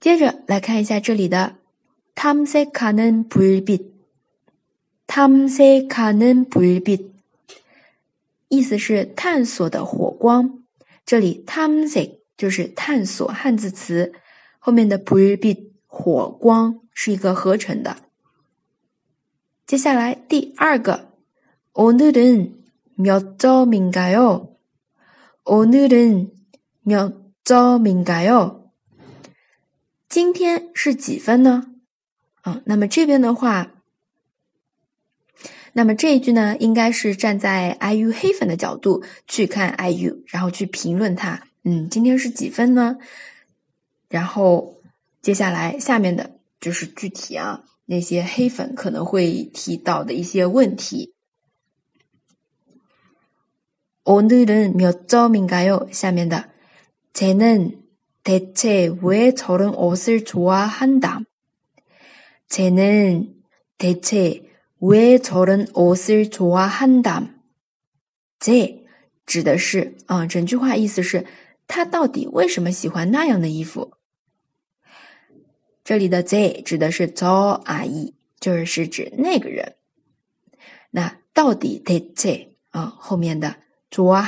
接着来看一下这里的탐색하는불 빛， 탐색하는불 빛， 意思是探索的火光。这里탐색就是探索汉字词，后面的불빛火光是一个合成的。接下来第二个，오늘은몇점인가 요？ 오늘은몇점인가 요？ 今天是几分呢？啊，那么这边的话，那么这一句呢，应该是站在 IU 黑粉的角度去看 IU，然后去评论它。嗯，今天是几分呢？然后接下来下面的就是具体啊。那些黑粉可能会提到的一些问题。오늘은몇점인가 요？ 下面的，쟤는 대체왜저런옷을좋아한 다？ 쟤는대체왜저런옷을좋아한 다？ 쟤指的是啊，整句话意思是，他到底为什么喜欢那样的衣服？这里的 they 指的是 zo 阿姨，就是是指那个人。那到底 they they 啊后面的 zua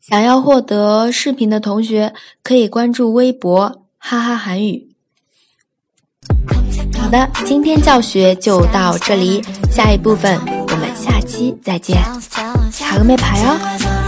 想要获得视频的同学，可以关注微博“哈哈韩语”。好的，今天教学就到这里，下一部分我们下期再见，好个没牌哦。